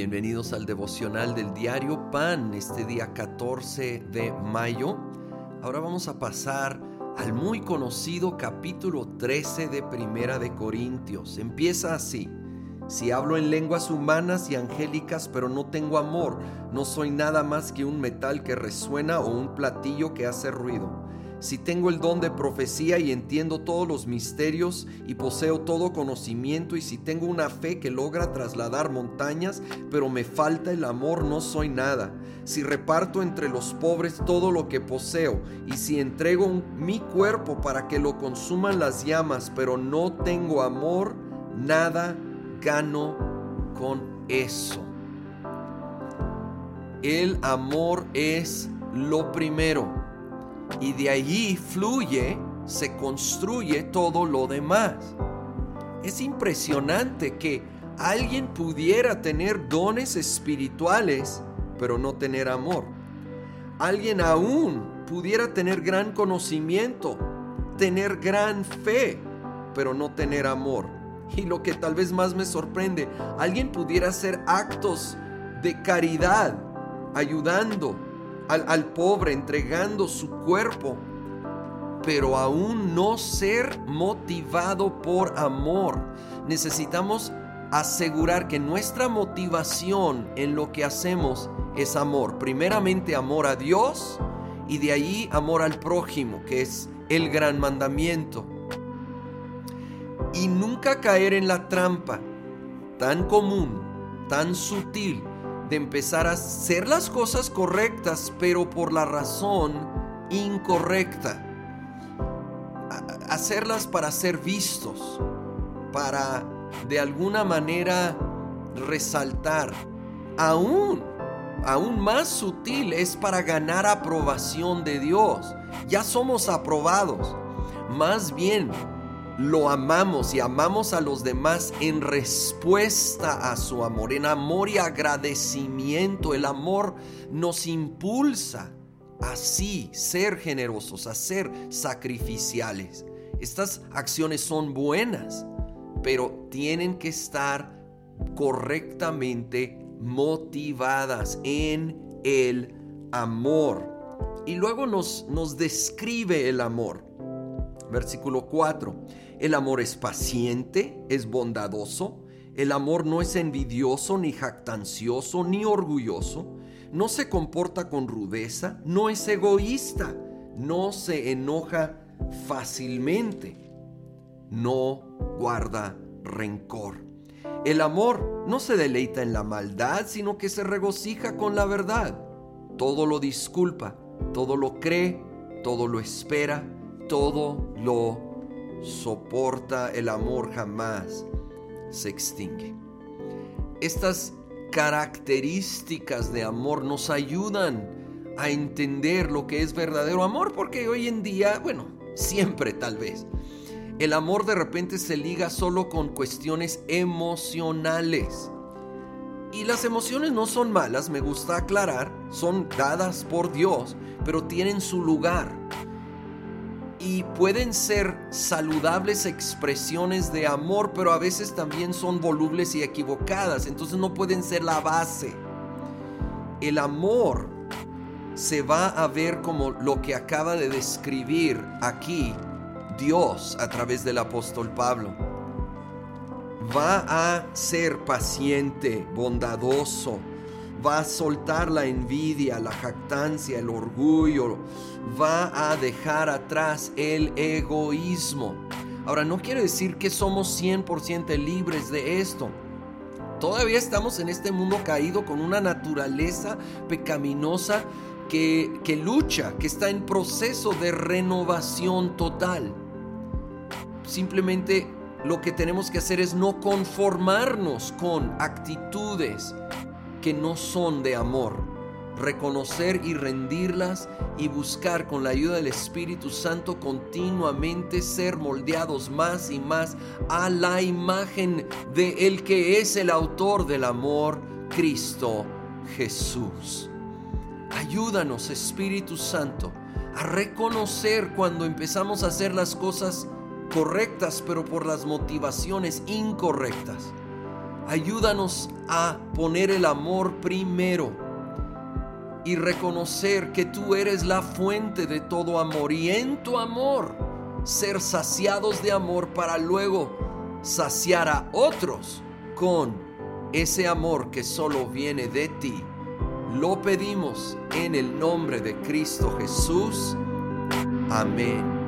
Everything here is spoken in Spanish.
Bienvenidos al devocional del diario Pan, este día 14 de mayo. Ahora vamos a pasar al muy conocido capítulo 13 de Primera de Corintios. Empieza así. Si hablo en lenguas humanas y angélicas pero no tengo amor, no soy nada más que un metal que resuena o un platillo que hace ruido si tengo el don de profecía y entiendo todos los misterios y poseo todo conocimiento y si tengo una fe que logra trasladar montañas, pero me falta el amor, no soy nada. Si reparto entre los pobres todo lo que poseo y si entrego mi cuerpo para que lo consuman las llamas, pero no tengo amor, nada gano con eso. El amor es lo primero y de allí fluye, se construye todo lo demás. Es impresionante que alguien pudiera tener dones espirituales, pero no tener amor. Alguien aún pudiera tener gran conocimiento, tener gran fe, pero no tener amor. Y lo que tal vez más me sorprende, alguien pudiera hacer actos de caridad, ayudando, al, pobre, entregando su cuerpo, pero aún no ser motivado por amor. Necesitamos asegurar que nuestra motivación en lo que hacemos es amor. Primeramente amor a Dios y de ahí amor al prójimo, que es el gran mandamiento. Y nunca caer en la trampa tan común, tan sutil, de empezar a hacer las cosas correctas, pero por la razón incorrecta. Hacerlas para ser vistos, para de alguna manera resaltar. Aún, aún más sutil es para ganar aprobación de Dios. Ya somos aprobados. Más bien, lo amamos y amamos a los demás en respuesta a su amor, en amor y agradecimiento. El amor nos impulsa así ser generosos, a ser sacrificiales. Estas acciones son buenas, pero tienen que estar correctamente motivadas en el amor. Y luego nos, nos describe el amor. Versículo 4. El amor es paciente, es bondadoso. El amor no es envidioso, ni jactancioso, ni orgulloso. No se comporta con rudeza, no es egoísta, no se enoja fácilmente, no guarda rencor. El amor no se deleita en la maldad, sino que se regocija con la verdad. Todo lo disculpa, todo lo cree, todo lo espera, todo lo soporta, el amor jamás se extingue. Estas características de amor nos ayudan a entender lo que es verdadero amor, porque hoy en día, bueno, siempre tal vez, el amor de repente se liga solo con cuestiones emocionales. Y las emociones no son malas, me gusta aclarar, son dadas por Dios, pero tienen su lugar y pueden ser saludables expresiones de amor, pero a veces también son volubles y equivocadas, entonces no pueden ser la base. El amor se va a ver como lo que acaba de describir aquí Dios a través del apóstol Pablo. Va a ser paciente, bondadoso, va a soltar la envidia, la jactancia, el orgullo, va a dejar atrás el egoísmo. Ahora, no quiere decir que somos 100% libres de esto. Todavía estamos en este mundo caído con una naturaleza pecaminosa que, que lucha, que está en proceso de renovación total. Simplemente lo que tenemos que hacer es no conformarnos con actitudes que no son de amor reconocer y rendirlas y buscar con la ayuda del Espíritu Santo continuamente ser moldeados más y más a la imagen de el que es el autor del amor, Cristo Jesús. Ayúdanos, Espíritu Santo, a reconocer cuando empezamos a hacer las cosas correctas, pero por las motivaciones incorrectas Ayúdanos a poner el amor primero y reconocer que tú eres la fuente de todo amor y en tu amor ser saciados de amor para luego saciar a otros con ese amor que solo viene de ti. Lo pedimos en el nombre de Cristo Jesús. Amén